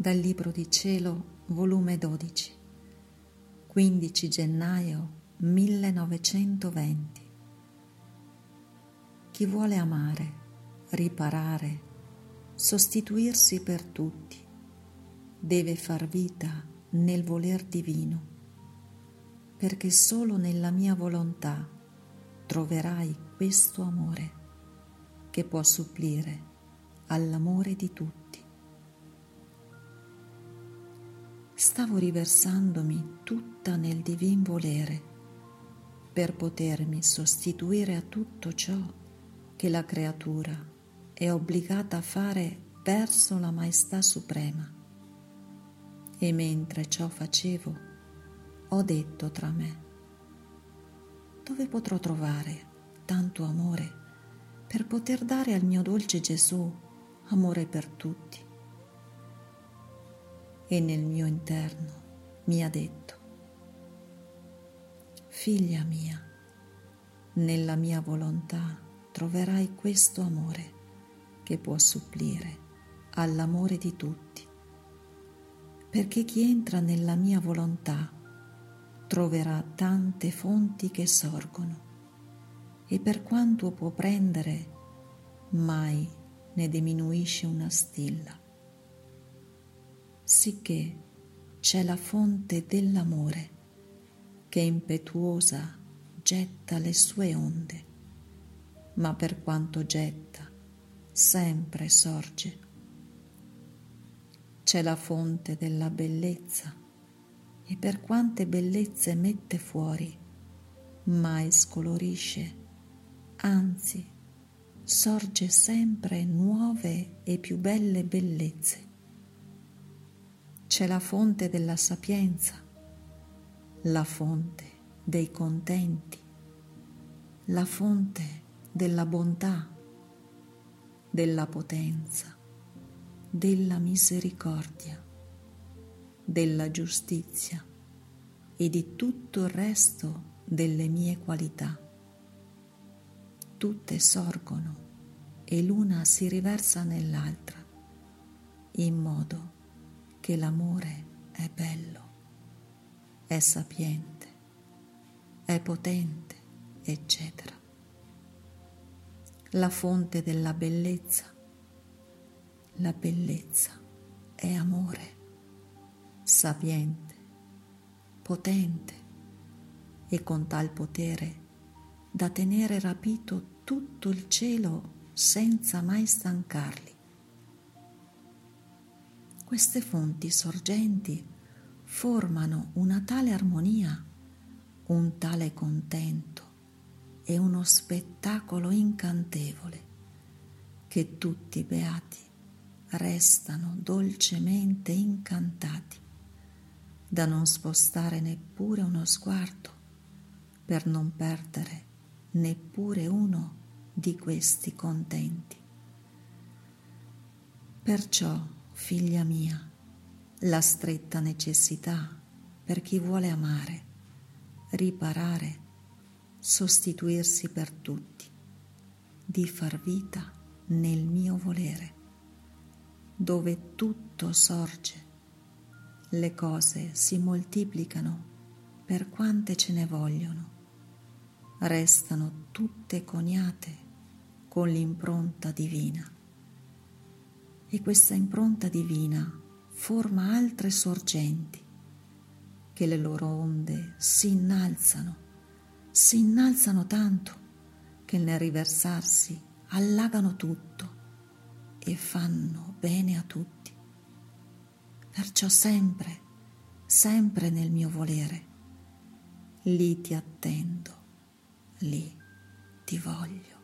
Dal Libro di Cielo, volume 12, 15 gennaio 1920. Chi vuole amare, riparare, sostituirsi per tutti, deve far vita nel voler divino, perché solo nella mia volontà troverai questo amore che può supplire all'amore di tutti. Stavo riversandomi tutta nel divin volere per potermi sostituire a tutto ciò che la creatura è obbligata a fare verso la maestà suprema. E mentre ciò facevo, ho detto tra me, dove potrò trovare tanto amore per poter dare al mio dolce Gesù amore per tutti? E nel mio interno mi ha detto, figlia mia, nella mia volontà troverai questo amore che può supplire all'amore di tutti, perché chi entra nella mia volontà troverà tante fonti che sorgono e per quanto può prendere mai ne diminuisce una stilla, sicché c'è la fonte dell'amore che impetuosa getta le sue onde ma per quanto getta, sempre sorge. C'è la fonte della bellezza e per quante bellezze mette fuori, mai scolorisce, anzi sorge sempre nuove e più belle bellezze. C'è la fonte della sapienza, la fonte dei contenti, la fonte della bontà, della potenza, della misericordia, della giustizia e di tutto il resto delle mie qualità. Tutte sorgono e l'una si riversa nell'altra, in modo che l'amore è bello, è sapiente, è potente, eccetera la fonte della bellezza. La bellezza è amore, sapiente, potente e con tal potere da tenere rapito tutto il cielo senza mai stancarli. Queste fonti sorgenti formano una tale armonia, un tale contento, è uno spettacolo incantevole che tutti i beati restano dolcemente incantati da non spostare neppure uno sguardo per non perdere neppure uno di questi contenti. Perciò, figlia mia, la stretta necessità per chi vuole amare, riparare, sostituirsi per tutti, di far vita nel mio volere, dove tutto sorge, le cose si moltiplicano per quante ce ne vogliono, restano tutte coniate con l'impronta divina. E questa impronta divina forma altre sorgenti che le loro onde si innalzano si innalzano tanto che nel riversarsi allagano tutto e fanno bene a tutti. Perciò sempre, sempre nel mio volere, lì ti attendo, lì ti voglio.